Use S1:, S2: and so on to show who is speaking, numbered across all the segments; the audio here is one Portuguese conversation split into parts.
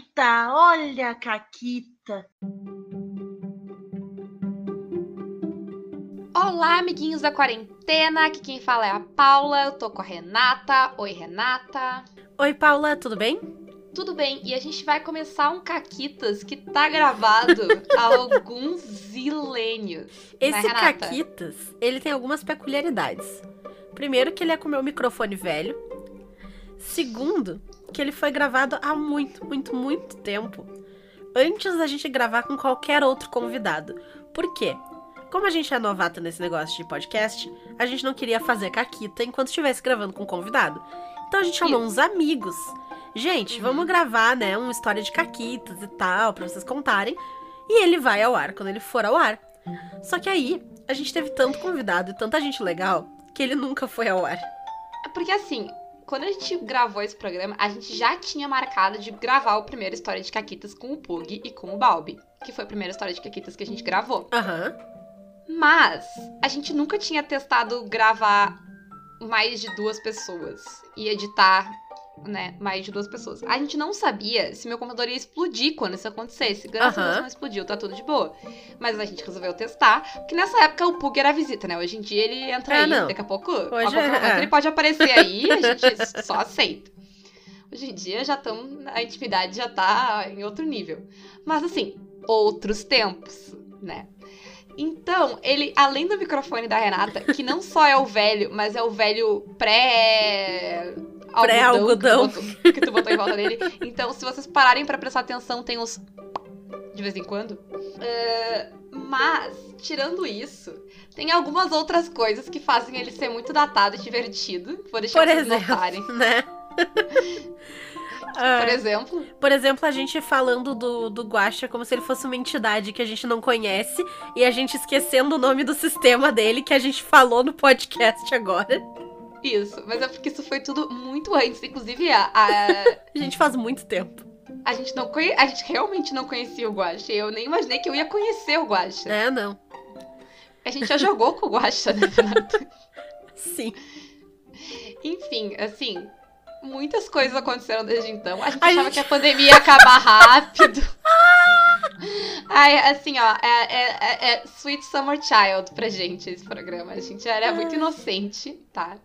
S1: Caquita, olha a Caquita.
S2: Olá, amiguinhos da quarentena. Aqui quem fala é a Paula. Eu tô com a Renata. Oi, Renata.
S3: Oi, Paula, tudo bem?
S2: Tudo bem, e a gente vai começar um Caquitas que tá gravado há alguns zilênios.
S3: Esse
S2: né?
S3: Caquitas, ele tem algumas peculiaridades. Primeiro, que ele é com meu microfone velho. Segundo, que ele foi gravado há muito, muito, muito tempo. Antes da gente gravar com qualquer outro convidado. Por quê? Como a gente é novato nesse negócio de podcast, a gente não queria fazer caquita enquanto estivesse gravando com convidado. Então a gente chamou uns amigos. Gente,
S2: Uhum.
S3: vamos gravar, né, uma história de caquitas e tal, pra vocês contarem. E ele vai ao ar quando ele for ao ar. Só que aí, a gente teve tanto convidado e tanta gente legal que ele nunca foi ao ar.
S2: Porque assim, quando a gente gravou esse programa, a gente já tinha marcado de gravar o primeiro História de Caquitas com o Pug e com o Balbi. Que foi a primeira História de Caquitas que a gente gravou.
S3: Aham.
S2: Mas a gente nunca tinha testado gravar mais de duas pessoas e editar, né, mais de duas pessoas. A gente não sabia se meu computador ia explodir quando isso acontecesse. Graças a Deus não explodiu, tá tudo de boa. Mas a gente resolveu testar, porque nessa época o Pug era visita, né? Hoje em dia ele entra
S3: É,
S2: aí,
S3: não.
S2: daqui a pouco,
S3: Hoje
S2: a
S3: é-
S2: momento
S3: é.
S2: ele pode aparecer aí, a gente só aceita. Hoje em dia já estão, a intimidade já tá em outro nível. Mas assim, outros tempos, né? Então, ele, além do microfone da Renata, que não só é o velho, mas é o velho pré.
S3: Pré-algodão.
S2: Que, tu botou- que tu botou em volta dele. Então, se vocês pararem pra prestar atenção, tem uns. De vez em quando. É, mas, tirando isso, tem algumas outras coisas que fazem ele ser muito datado e divertido. Vou deixar
S3: Por
S2: vocês
S3: exemplo,
S2: notarem.
S3: né? Ah,
S2: Por exemplo,
S3: Por exemplo, a gente falando do, do Guaxa como se ele fosse uma entidade que a gente não conhece e a gente esquecendo o nome do sistema dele que a gente falou no podcast agora.
S2: Isso. Mas é porque isso foi tudo muito antes. Inclusive, a- a,
S3: A gente faz muito tempo.
S2: A gente não conhe... a gente realmente não conhecia o Guaxa. Eu nem imaginei que eu ia conhecer o Guaxa.
S3: É, não.
S2: A gente já jogou com o Guaxa, né, Renato?
S3: Sim.
S2: Enfim, assim, muitas coisas aconteceram desde então. A gente
S3: A
S2: achava
S3: gente-
S2: que a pandemia ia acabar rápido. Ai, assim, ó, é, é- é- é Sweet Summer Child pra gente esse programa. A gente era muito inocente, tá?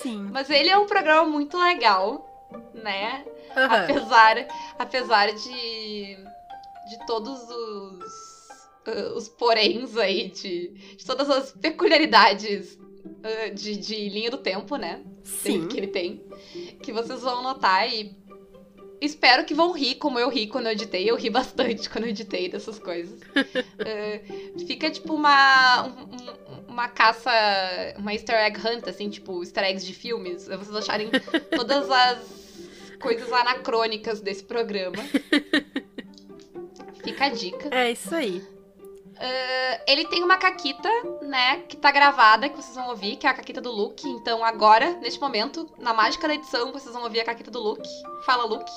S3: Sim.
S2: Mas ele é um programa muito legal, né?
S3: Aham.
S2: Apesar, apesar de, de todos os, ah, os poréns aí, de, de todas as peculiaridades ah, de, de linha do tempo, né?
S3: Sim.
S2: Que ele tem. Que vocês vão notar e espero que vão rir como eu ri quando eu editei. Eu ri bastante quando eu editei dessas coisas. Ah, fica tipo uma, um- um- uma caça, uma easter egg hunt, assim, tipo easter eggs de filmes. Vocês acharem todas as coisas anacrônicas desse programa. Fica a dica.
S3: É isso aí.
S2: Ah, ele tem uma caquita, né, que tá gravada, que vocês vão ouvir, que é a caquita do Luke. Então agora, neste momento, na mágica da edição, vocês vão ouvir a caquita do Luke. Fala, Luke.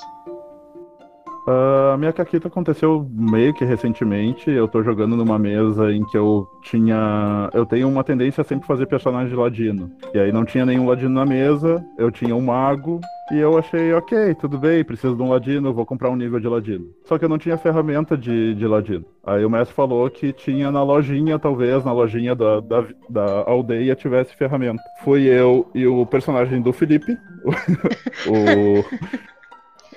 S4: Ah, A minha caquita aconteceu meio que recentemente. Eu tô jogando numa mesa em que eu tinha. Eu tenho uma tendência a sempre fazer personagem de ladino. E aí não tinha nenhum ladino na mesa, eu tinha um mago. E eu achei, ok, tudo bem, preciso de um ladino, vou comprar um nível de ladino. Só que eu não tinha ferramenta de, de ladino. Aí o mestre falou que tinha na lojinha, talvez, na lojinha da, da, da aldeia tivesse ferramenta. Fui eu e o personagem do Felipe, o,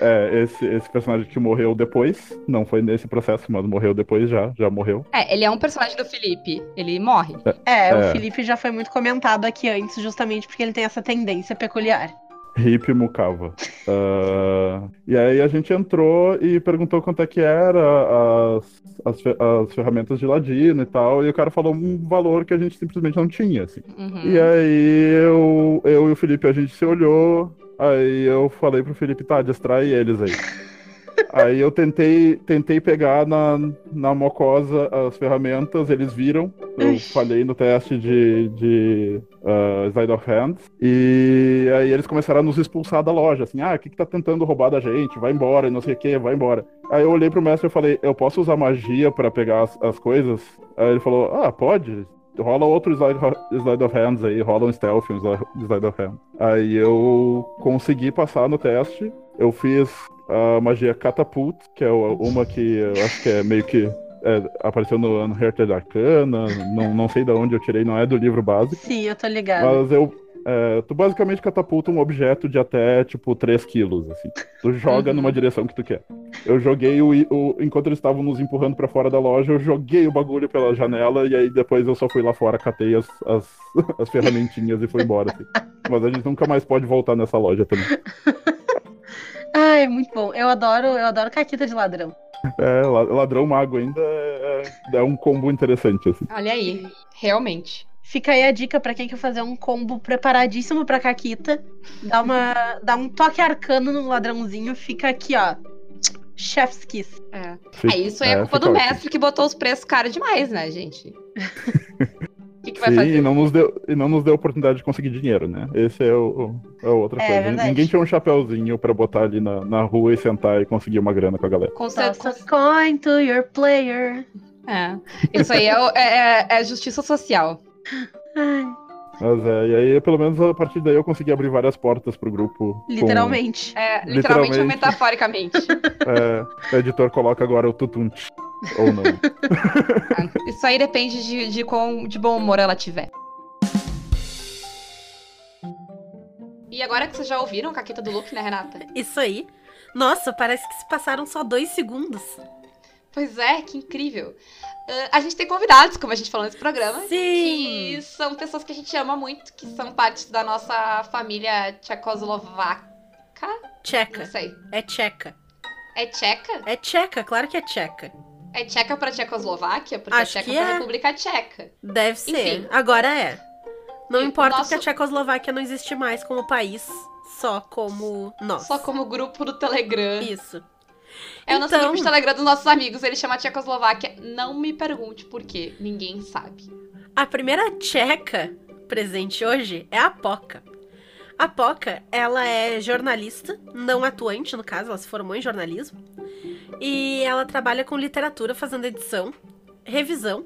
S4: é, esse, esse personagem que morreu depois, não foi nesse processo, mas morreu depois já, já morreu.
S2: É, ele é um personagem do Felipe. Ele morre.
S1: É,
S4: É.
S1: o Felipe já foi muito comentado aqui antes, justamente porque ele tem essa tendência peculiar.
S4: Hip Mukava. Ah, e aí a gente entrou e perguntou quanto é que era as, as, as ferramentas de ladino e tal, e o cara falou um valor que a gente simplesmente não tinha, assim.
S2: Uhum.
S4: E aí eu, eu e o Felipe, a gente se olhou, aí eu falei pro Felipe, tá, distrai eles aí. aí eu tentei, tentei pegar na, na mocosa as ferramentas, eles viram, eu falhei no teste de, de uh, Slide of Hands, e aí eles começaram a nos expulsar da loja, assim, ah, o que que tá tentando roubar da gente? Vai embora, e não sei o que, vai embora. Aí eu olhei pro mestre e falei, eu posso usar magia pra pegar as, as coisas? Aí ele falou, ah, pode, rola outro slide, slide of hands aí, rola um stealth, um slide- of hands. Aí eu consegui passar no teste, eu fiz a magia Catapult, que é uma que eu acho que é meio que é, apareceu no Unhearted Arcana, não, não sei de onde eu tirei, não é do livro básico,
S1: Sim, eu tô ligada.
S4: mas eu. É, tu basicamente catapulta um objeto de até, tipo, 3 quilos, assim. Tu joga
S1: Uhum.
S4: numa direção que tu quer. Eu joguei o, o- Enquanto eles estavam nos empurrando pra fora da loja, eu joguei o bagulho pela janela e aí depois eu só fui lá fora, catei as, as, as ferramentinhas e fui embora, assim. Mas a gente nunca mais pode voltar nessa loja também.
S1: Ai, muito bom. Eu adoro, eu adoro caquita de ladrão.
S4: É, la- ladrão mago ainda é, é- é um combo interessante, assim.
S2: Olha aí, realmente.
S1: Fica aí a dica pra quem quer fazer um combo preparadíssimo pra caquita. Dá, uma, dá um toque arcano no ladrãozinho, fica aqui, ó. Chef's kiss.
S2: É. É, isso aí é, culpa
S4: fica
S2: do
S4: ótimo.
S2: mestre que botou os preços caros demais, né, gente? O que, que vai
S4: Sim,
S2: fazer?
S4: e não, nos deu, e não nos deu oportunidade de conseguir dinheiro, né? Esse é, o, o- é a outra
S1: É,
S4: coisa.
S1: verdade.
S4: Ninguém tinha um chapéuzinho pra botar ali na, na rua e sentar e conseguir uma grana com a galera.
S1: Toss
S2: com-
S1: coin to your player.
S2: É. Isso aí é, é- é- é justiça social.
S1: Ai,
S4: Mas é, e aí pelo menos a partir daí eu consegui abrir várias portas pro grupo. com-
S1: literalmente.
S2: É, literalmente ou
S4: Literalmente.
S2: metaforicamente.
S4: é, o editor coloca agora o tutunte. Ou não.
S2: Isso aí depende de, de quão de bom humor ela tiver. E agora que vocês já ouviram a caqueta do Luke, né, Renata?
S3: Isso aí. Nossa, parece que se passaram só dois segundos.
S2: Pois é, que incrível. Ah, a gente tem convidados, como a gente falou nesse programa.
S3: Sim.
S2: Que são pessoas que a gente ama muito, que são parte da nossa família tchecoslovaca. Não
S3: Tcheca.
S2: sei.
S3: É tcheca.
S2: É tcheca?
S3: É tcheca, claro que é tcheca.
S2: É tcheca pra Tchecoslováquia? Porque
S3: Acho
S2: a tcheca
S3: que
S2: é pra
S3: é.
S2: República Tcheca.
S3: Deve ser.
S2: Enfim.
S3: Agora é. Não importa
S2: nosso-
S3: porque a Tchecoslováquia não existe mais como país, só como nós.
S2: Só como grupo do Telegram.
S3: Isso.
S2: É o nosso
S3: Então-
S2: grupo de Telegram dos nossos amigos. Ele chama Tchecoslováquia. Não me pergunte por quê. Ninguém sabe.
S3: A primeira tcheca presente hoje é a Poca. A Poca, ela é jornalista, não atuante no caso, ela se formou em jornalismo. E ela trabalha com literatura, fazendo edição, revisão,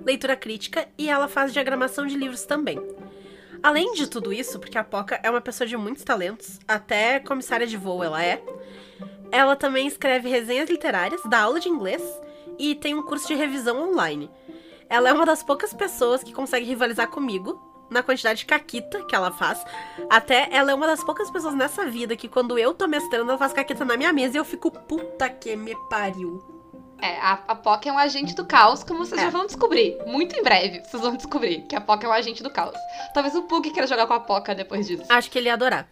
S3: leitura crítica e ela faz diagramação de livros também. Além de tudo isso, porque a Poca é uma pessoa de muitos talentos, até comissária de voo ela é, ela também escreve resenhas literárias, dá aula de inglês e tem um curso de revisão online. Ela é uma das poucas pessoas que consegue rivalizar comigo na quantidade de caquita que ela faz. Até ela é uma das poucas pessoas nessa vida que quando eu tô mestrando, ela faz caquita na minha mesa e eu fico puta que me pariu.
S2: É, a, a POC é um agente do caos, como vocês
S3: É.
S2: já vão descobrir. Muito em breve, vocês vão descobrir que a POC é um agente do caos. Talvez o Pug queira jogar com a POCA depois disso.
S3: Acho que ele ia adorar.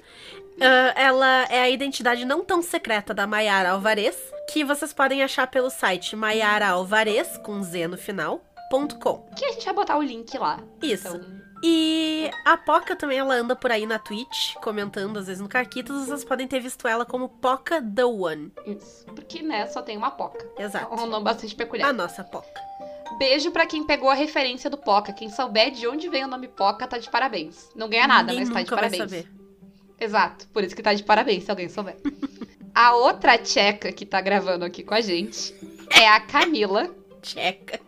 S3: Ah, ela é a identidade não tão secreta da Maiara Alvarez, que vocês podem achar pelo site maiaraalvarez, com Z no final, ponto .com.
S2: Que a gente vai botar o link lá.
S3: Isso.
S2: Então,
S3: E a Poca também, ela anda por aí na Twitch, comentando às vezes no Caquitas, vocês podem ter visto ela como Poca The One.
S2: isso. Porque, né, só tem uma POCA. É
S3: Exato.
S2: um nome bastante peculiar.
S3: A nossa Poca.
S2: Beijo pra quem pegou a referência do POCA. Quem souber de onde vem o nome POCA tá de parabéns. Não ganha nada,
S3: Ninguém
S2: mas tá de
S3: nunca vai
S2: parabéns.
S3: saber.
S2: Exato, por isso que tá de parabéns, se alguém souber. a outra tcheca que tá gravando aqui com a gente é a Camila.
S3: Tcheca.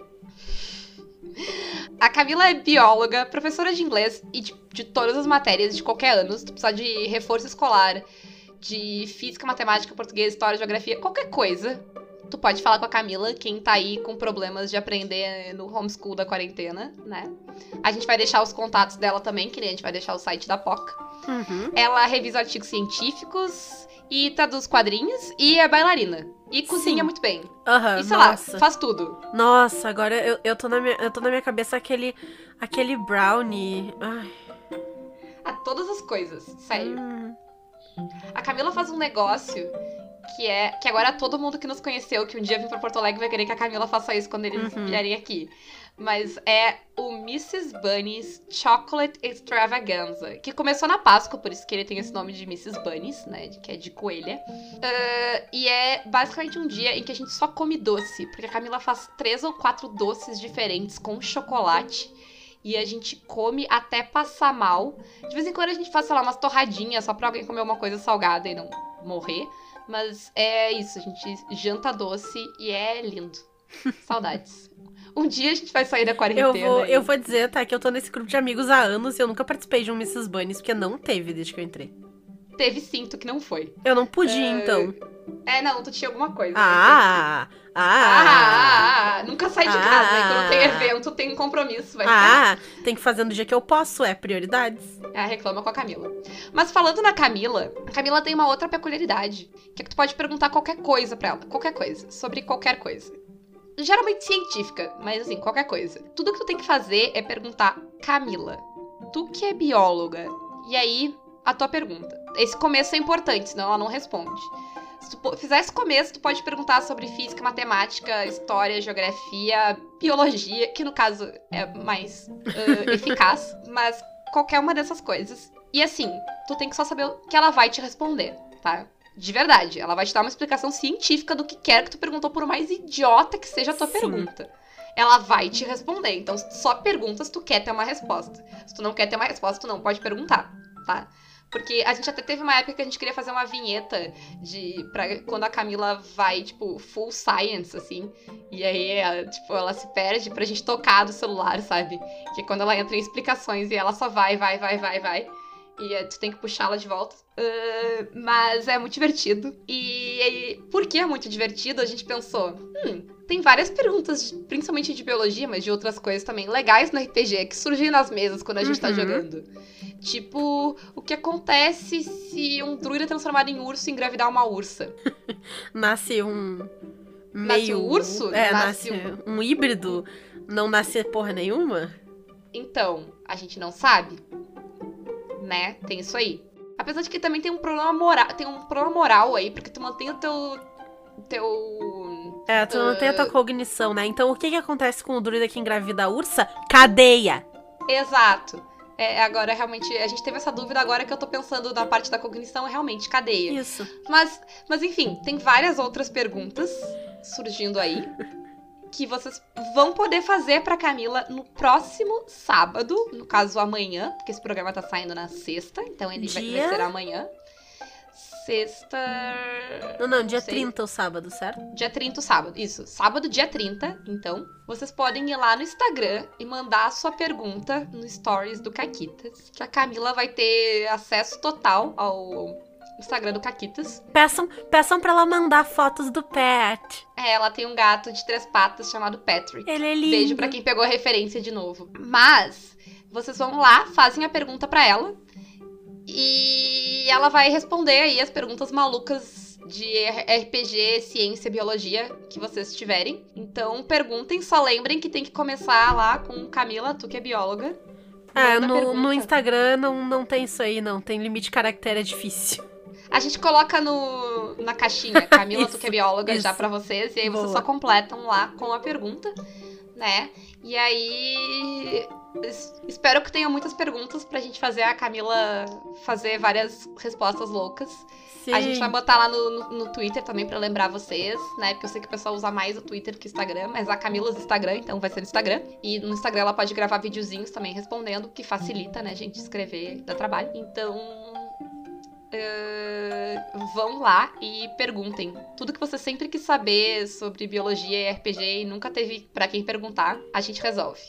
S2: A Camila é bióloga, professora de inglês e de, de todas as matérias de qualquer ano. Se tu precisar de reforço escolar, de física, matemática, português, história, geografia, qualquer coisa, tu pode falar com a Camila, quem tá aí com problemas de aprender no homeschool da quarentena, né? A gente vai deixar os contatos dela também, que nem a gente vai deixar o site da POC.
S3: Uhum.
S2: Ela revisa artigos científicos e traduz quadrinhos e é bailarina. E cozinha
S3: Sim.
S2: muito bem.
S3: Aham,
S2: E sei
S3: nossa.
S2: lá, faz tudo.
S3: Nossa, agora eu, eu, tô na minha, eu tô na minha cabeça aquele, aquele brownie. Ai,
S2: A todas as coisas, sério.
S3: hum.
S2: A Camila faz um negócio que é. Que agora todo mundo que nos conheceu, que um dia vim pra Porto Alegre, vai querer que a Camila faça isso quando eles
S3: Uhum.
S2: vierem aqui. Mas é o Mrs. Bunny's Chocolate Extravaganza, que começou na Páscoa, por isso que ele tem esse nome de Mrs. Bunny's, né? Que é de coelha. Ah, e é basicamente um dia em que a gente só come doce, porque a Camila faz três ou quatro doces diferentes com chocolate. E a gente come até passar mal. De vez em quando a gente faz, sei lá, umas torradinhas só pra alguém comer uma coisa salgada e não morrer. Mas é isso, a gente janta doce e é lindo. Saudades. Um dia a gente vai sair da quarentena.
S3: Eu vou, eu vou dizer, tá, que eu tô nesse grupo de amigos há anos e eu nunca participei de um Mrs. Bunnies, porque não teve desde que eu entrei.
S2: Teve cinto que não foi.
S3: Eu não podia,
S2: É,
S3: então.
S2: É, não, tu tinha alguma coisa.
S3: Ah,
S2: Ah,
S3: ah,
S2: ah, ah, nunca sai de casa, aí quando tem
S3: Ah.
S2: evento, tem um compromisso, vai ficar.
S3: ah, tem que fazer no dia que eu posso, é prioridades.
S2: É, reclama com a Camila. Mas falando na Camila, a Camila tem uma outra peculiaridade, que é que tu pode perguntar qualquer coisa pra ela, qualquer coisa, sobre qualquer coisa. Geralmente científica, mas assim, qualquer coisa. Tudo que tu tem que fazer é perguntar, Camila, tu que é bióloga, e aí a tua pergunta. Esse começo é importante, senão ela não responde. Se tu fizer esse começo, tu pode perguntar sobre física, matemática, história, geografia, biologia, que no caso é mais ãh, eficaz, mas qualquer uma dessas coisas. E assim, tu tem que só saber o que ela vai te responder, tá? De verdade, ela vai te dar uma explicação científica do que quer que tu perguntou, por mais idiota que seja a tua
S3: Sim.
S2: pergunta. Ela vai te responder. Então, só pergunta se tu quer ter uma resposta. Se tu não quer ter uma resposta, tu não pode perguntar, tá? Porque a gente até teve uma época que a gente queria fazer uma vinheta de. Pra, quando a Camila vai, tipo, full science, assim. E aí, ela, tipo, ela se perde pra gente tocar do celular, sabe? Que é quando ela entra em explicações e ela só vai, vai, vai, vai, vai. E eh, tu tem que puxá-la de volta. Ah, mas é muito divertido. E, e por que é muito divertido? A gente pensou, hum, tem várias perguntas, principalmente de biologia, mas de outras coisas também, legais no RPG, que surgem nas mesas quando a gente tá
S3: Uhum.
S2: jogando. Tipo, o que acontece se um druida é transformado em urso e engravidar uma ursa?
S3: Nasce um.
S2: Nasce
S3: Meio.
S2: um urso?
S3: É,
S2: Nasce
S3: nasce um híbrido. Não nasce porra nenhuma?
S2: Então, a gente não sabe. Né? Tem isso aí. Apesar de que também tem um problema moral, tem um problema moral aí, porque tu mantém o teu teu
S3: É, tu não tem a tua cognição, né? Então o que que acontece com o druida que engravida a ursa? Cadeia!
S2: exato. É, agora realmente a gente teve essa dúvida agora que eu tô pensando na parte da cognição, é realmente cadeia.
S3: Isso.
S2: Mas, mas enfim, tem várias outras perguntas surgindo aí que vocês vão poder fazer pra Camila no próximo sábado, no caso amanhã, porque esse programa tá saindo na sexta, então ele vai, vai
S3: Dia?
S2: ser amanhã. Sexta.
S3: Não, não, dia
S2: sei.
S3: 30 o sábado, certo?
S2: Dia 30, o sábado. Isso, sábado, dia 30. Então, vocês podem ir lá no Instagram e mandar a sua pergunta no Stories do Caquitas. Que a Camila vai ter acesso total ao Instagram do Caquitas.
S3: Peçam, peçam pra ela mandar fotos do pet.
S2: É, ela tem um gato de três patas chamado Patrick.
S3: Ele é lindo.
S2: Beijo pra quem pegou a referência de novo. Mas, vocês vão lá, fazem a pergunta pra ela. E ela vai responder aí as perguntas malucas de RPG, ciência, biologia que vocês tiverem. Então, perguntem, só lembrem que tem que começar lá com Camila, tu que é bióloga. Manda
S3: no, no Instagram não, não tem isso aí, não. Tem limite de caractere, é difícil.
S2: A gente coloca no, na caixinha, Camila, tu
S3: Isso,
S2: que é bióloga, já
S3: isso.
S2: pra vocês. E aí vocês
S3: Boa.
S2: só completam lá com a pergunta, né? E aí. es- Espero que tenham muitas perguntas pra gente fazer a Camila fazer várias respostas loucas.
S3: Sim.
S2: A gente vai botar lá no, no, no Twitter também pra lembrar vocês, né? Porque eu sei que o pessoal usa mais o Twitter que o Instagram, mas a Camila usa Instagram, então vai ser no Instagram. E no Instagram ela pode gravar videozinhos também respondendo, que facilita, né, gente, escrever, dá trabalho. Então. Vão lá e perguntem. Tudo que você sempre quis saber sobre biologia e RPG e nunca teve pra quem perguntar, a gente resolve.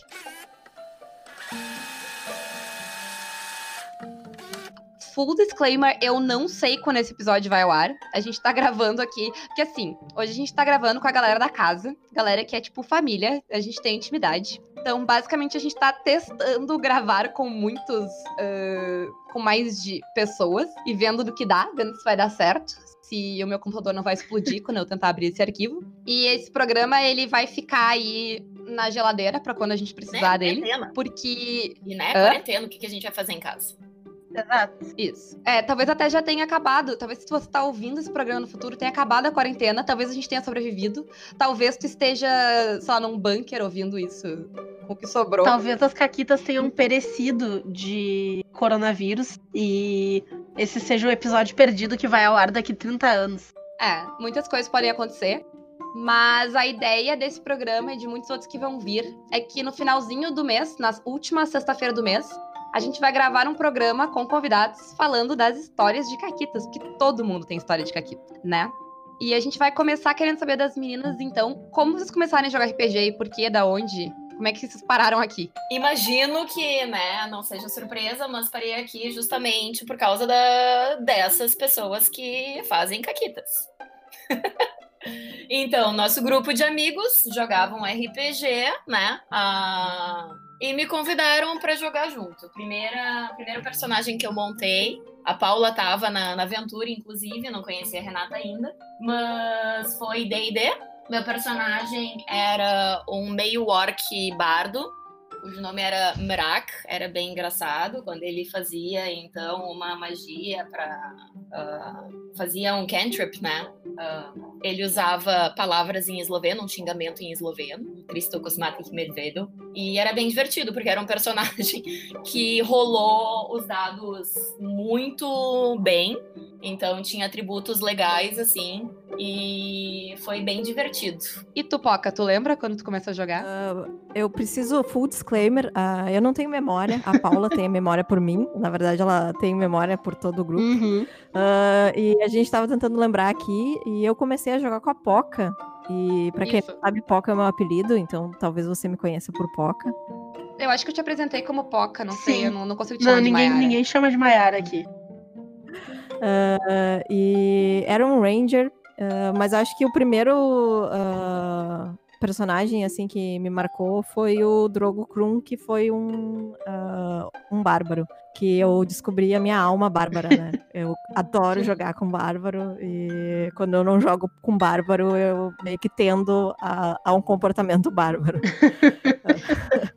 S2: Full disclaimer, eu não sei quando esse episódio vai ao ar. A gente tá gravando aqui. Porque assim, hoje a gente tá gravando com a galera da casa. Galera que é tipo família, a gente tem intimidade. Então, basicamente, a gente tá testando gravar com muitos. ah, com mais de pessoas e vendo do que dá, vendo se vai dar certo. Se o meu computador não vai explodir quando eu tentar abrir esse arquivo. E esse programa, ele vai ficar aí na geladeira pra quando a gente precisar
S5: né?
S2: dele.
S5: Quarentena.
S2: Porque
S5: E né, quarentena, o que a gente vai fazer em casa?
S1: Exato.
S2: Isso. É, talvez até já tenha acabado. Talvez se você tá ouvindo esse programa no futuro, tenha acabado a quarentena. Talvez a gente tenha sobrevivido. Talvez tu esteja, sei lá, num bunker ouvindo isso com o que sobrou.
S1: Talvez as caquitas tenham perecido de coronavírus e esse seja o episódio perdido que vai ao ar daqui 30 anos.
S2: É, muitas coisas podem acontecer. Mas a ideia desse programa e de muitos outros que vão vir é que no finalzinho do mês, na última sexta-feira do mês, a gente vai gravar um programa com convidados falando das histórias de Caquitas, porque todo mundo tem história de Caquita, né? E a gente vai começar querendo saber das meninas, então, como vocês começaram a jogar RPG e por quê, da onde? Como é que vocês pararam aqui?
S5: Imagino que, né, não seja surpresa, mas parei aqui justamente por causa da, dessas pessoas que fazem caquitas. Então, nosso grupo de amigos jogavam RPG, né? Ah, e me convidaram pra jogar junto. Primeira, primeiro personagem que eu montei. A Paula tava na, na aventura, inclusive, não conhecia a Renata ainda. Mas foi D&D. Meu personagem era um meio orc bardo, cujo nome era Mrak, era bem engraçado. Quando ele fazia então uma magia para uh, fazia um cantrip, né? Uh, ele usava palavras em esloveno, um xingamento em esloveno, Cristo Kosmatik Medvedo, e era bem divertido porque era um personagem que rolou os dados muito bem, então tinha atributos legais assim e foi bem divertido.
S2: E tu, Poca, tu lembra quando tu começou a jogar?
S6: Uh, eu preciso, full disclaimer, uh, eu não tenho memória, a Paula tem a memória por mim, na verdade ela tem memória por todo o grupo.
S1: Uhum.
S6: Uh, e a gente tava tentando lembrar aqui, e eu comecei a jogar com a Poca. E pra quem
S2: Isso.
S6: não sabe, Poca é meu apelido, então talvez você me conheça por Poca.
S2: Eu acho que eu te apresentei como Poca, não sei,
S1: Sim.
S2: eu não, não consigo te chamar
S1: Não,
S2: de
S1: ninguém,
S2: Mayara.
S1: ninguém chama de Maiara aqui.
S6: Uh, e era um Ranger, uh, mas acho que o primeiro uh, personagem assim que me marcou foi o Drogo Krum, que foi um, uh, um bárbaro. Que eu descobri a minha alma bárbara, né? Eu adoro jogar com bárbaro, e quando eu não jogo com bárbaro, eu meio que tendo a, a um comportamento bárbaro.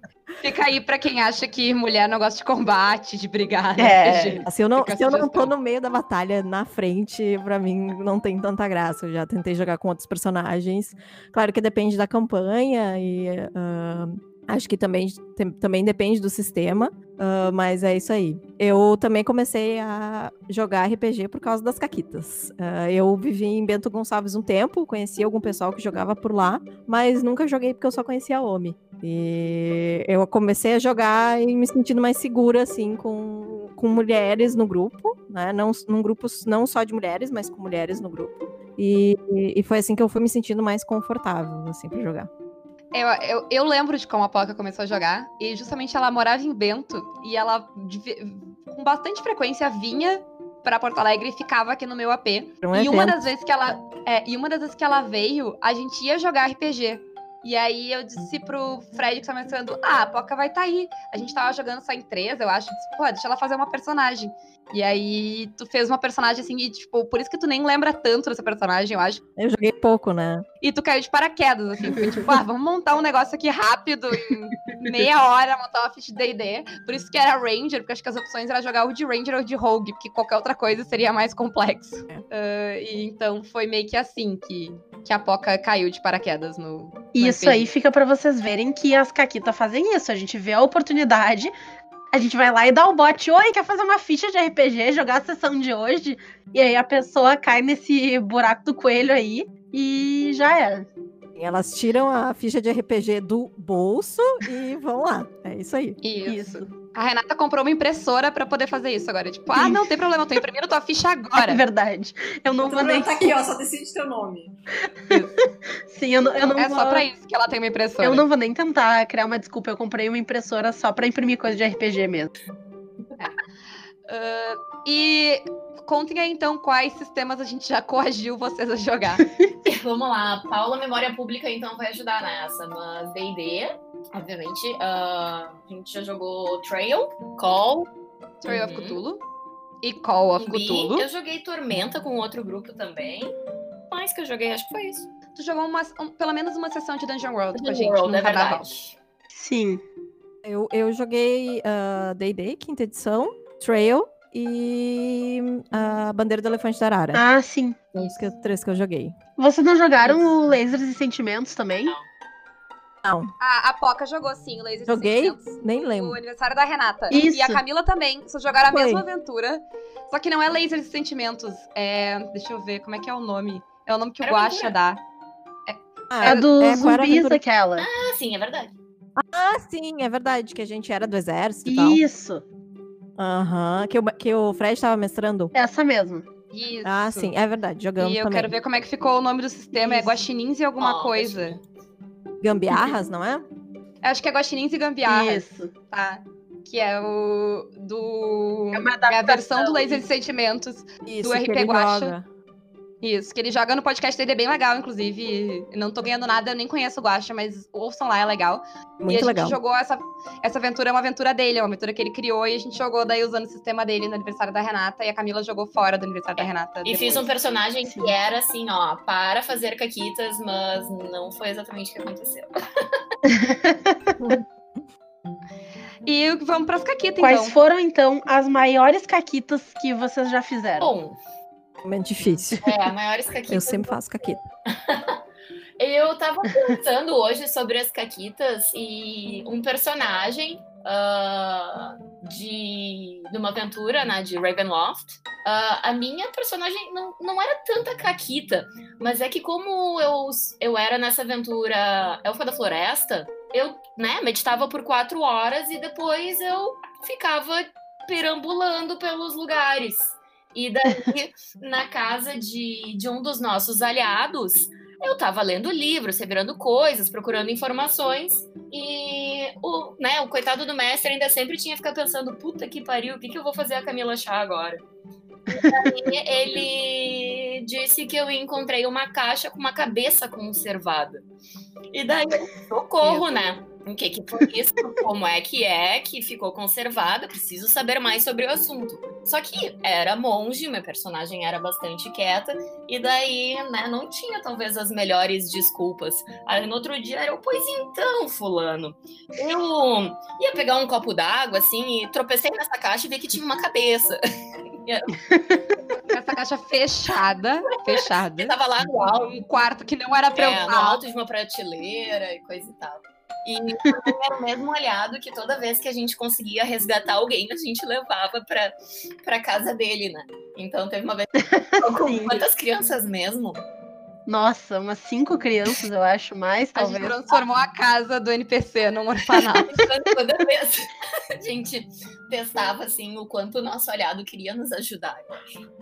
S2: Fica aí pra quem acha que mulher não gosta de combate, de brigar. no
S1: É.
S2: RPG.
S6: Se eu não,
S2: Fica
S6: se eu não tô no meio da batalha, na frente, pra mim não tem tanta graça. Eu já tentei jogar com outros personagens. Claro que depende da campanha e ah, acho que também, tem- também depende do sistema. ah, mas é isso aí. Eu também comecei a jogar RPG por causa das caquitas. Ah, eu vivi em Bento Gonçalves um tempo, conheci algum pessoal que jogava por lá, mas nunca joguei porque eu só conhecia Omi. E eu comecei a jogar e me sentindo mais segura, assim, com, com mulheres no grupo, né? Não, num grupo não só de mulheres, mas com mulheres no grupo. E, e foi assim que eu fui me sentindo mais confortável, assim, pra jogar.
S2: Eu, eu, eu lembro de como a Poca começou a jogar. E justamente ela morava em Bento. E ela, com bastante frequência, vinha pra Porto Alegre e ficava aqui no meu AP.
S6: Um
S2: e uma das vezes que ela. É, e uma das vezes que ela veio, a gente ia jogar RPG. E aí eu disse pro Fred que tá mestrando, ah, a Poca vai tá aí. A gente tava jogando só em três, eu acho. Disse, Pô, deixa ela fazer uma personagem. E aí tu fez uma personagem assim, e, tipo, por isso que tu nem lembra tanto dessa personagem, eu acho.
S6: Eu joguei pouco, né?
S2: E tu caiu de paraquedas, assim. Foi tipo, ah, vamos montar um negócio aqui rápido, em meia hora, montar uma ficha de D&D. Por isso que era Ranger, porque acho que as opções era jogar ou de Ranger ou de Rogue, porque qualquer outra coisa seria mais complexo. Ah, e então foi meio que assim que, que a Poca caiu de paraquedas no. no
S1: Isso
S2: RPG.
S1: aí fica pra vocês verem que as caquitas fazem isso. A gente vê a oportunidade, a gente vai lá e dá o bote. Oi, quer fazer uma ficha de RPG, jogar a sessão de hoje? E aí a pessoa cai nesse buraco do coelho aí e já era.
S6: Elas tiram a ficha de RPG do bolso e vão lá. É isso aí.
S2: Isso. A Renata comprou uma impressora pra poder fazer isso agora. Tipo, ah, não tem problema, eu tô imprimindo tua ficha agora.
S1: É verdade. Eu não vou nem.
S5: tá aqui, ó, só decide teu nome.
S1: Sim, eu não, eu não
S2: é
S1: vou.
S2: só pra isso que ela tem uma impressora.
S1: Eu não vou nem tentar criar uma desculpa. Eu comprei uma impressora só pra imprimir coisa de RPG mesmo.
S2: Ah, e contem aí então quais sistemas a gente já coagiu vocês a jogar.
S5: Vamos lá, Paula Memória Pública então vai ajudar nessa, mas D&D, obviamente, ah, a gente já jogou Trail, Call,
S2: Trail of
S5: Uhum.
S2: Cthulhu e Call of
S5: Zumbi.
S2: Cthulhu.
S5: Eu joguei Tormenta com outro grupo também. Mais que eu joguei, acho que foi isso.
S2: Tu jogou uma, um- pelo menos uma sessão de Dungeon World com a gente
S5: World,
S2: no
S5: é
S2: Carnaval.
S5: verdade.
S1: Sim.
S6: Eu, eu joguei ah, D&D, quinta edição, Trail e a Bandeira do Elefante da Arara.
S1: Ah, sim.
S6: São os que- três que eu joguei.
S1: Vocês não jogaram o Lasers e Sentimentos também?
S6: Não,
S2: A, a Poca jogou sim, o Laser
S6: Joguei?
S2: 600,
S6: nem
S2: no
S6: lembro.
S2: aniversário da Renata.
S1: Isso.
S2: E a Camila também. Vocês jogaram a
S6: Foi.
S2: mesma aventura. Só que não é Lasers e Sentimentos. É. Deixa eu ver, como é que é o nome? É o nome que o
S5: Era
S2: Guacha dá.
S6: Ah,
S1: É a dos
S6: é, era a
S1: zumbis aquela.
S5: Ah, sim, é verdade.
S6: Ah, sim, é verdade, que a gente era do exército e tal. Aham, que, o, que o Fred tava mestrando.
S1: Essa mesmo.
S2: Isso.
S6: Ah, sim, é verdade, jogamos
S2: E eu
S6: também.
S2: quero ver como é que ficou o nome do sistema. É
S1: Isso.
S2: Guaxinins e alguma
S5: Ó,
S2: coisa.
S6: Gambiarras, não é?
S2: Eu acho que é Guaxinins e Gambiarras.
S1: Isso.
S2: Tá. Que é o. Do.
S1: É uma
S2: É a versão do. Laser de Sentimentos.
S6: Isso,
S2: RP
S6: que ele
S2: Guacha. Isso, que ele joga no podcast dele, é bem legal, inclusive. Não tô ganhando nada, eu nem conheço o Guacha, mas ouçam lá, é legal. e a
S6: Muito
S2: gente
S6: legal.
S2: jogou essa, essa aventura, é uma aventura dele, é uma aventura que ele criou, e a gente jogou daí usando o sistema dele no aniversário da Renata, e a Camila jogou fora do aniversário da Renata.
S5: E
S2: depois.
S5: fiz um personagem que era assim, ó, para fazer caquitas, mas não foi exatamente o que aconteceu.
S2: E vamos pras caquitas,
S1: Quais
S2: então.
S1: foram, então, as maiores caquitas que vocês já fizeram?
S5: Bom,
S6: Momento difícil.
S5: é, maiores caquitas.
S6: Eu sempre faço caqueta.
S5: Eu tava pensando hoje sobre as caquitas e um personagem ah, de, de uma aventura, né, de Ravenloft. Ah, a minha personagem não, não era tanta caquita, mas é que como eu, eu era nessa aventura Elfa da Floresta, eu, né, meditava por quatro horas e depois eu ficava perambulando pelos lugares. E daí, na casa de, de um dos nossos aliados, eu tava lendo livros, revirando coisas, procurando informações, e o, né, o coitado do mestre ainda sempre tinha que ficar pensando, puta que pariu, o que, que eu vou fazer a Camila achar agora? E daí ele disse que eu encontrei uma caixa com uma cabeça conservada. E daí, socorro, né? O que que foi isso? Como é que é que ficou conservada? Preciso saber mais sobre o assunto. Só que era monge, minha personagem era bastante quieta, e daí, né, não tinha talvez as melhores desculpas. Aí no outro dia era, eu, pois então, fulano, eu ia pegar um copo d'água, assim, e tropecei nessa caixa e vi que tinha uma cabeça.
S2: Essa caixa fechada, fechada.
S5: E tava lá no alto,
S2: Um quarto que não era pra eu
S5: é, no
S2: estar.
S5: alto de uma prateleira e coisa e tal. E era o mesmo aliado que toda vez que a gente conseguia resgatar alguém, a gente levava pra, pra casa dele, né? Então teve uma vez. Quantas crianças mesmo?
S1: Nossa, umas cinco crianças, eu acho, mais,
S2: A gente
S1: talvez.
S2: transformou a casa do NPC num orfanato.
S5: Toda- vez a gente testava assim o quanto o nosso aliado queria nos ajudar, eu acho.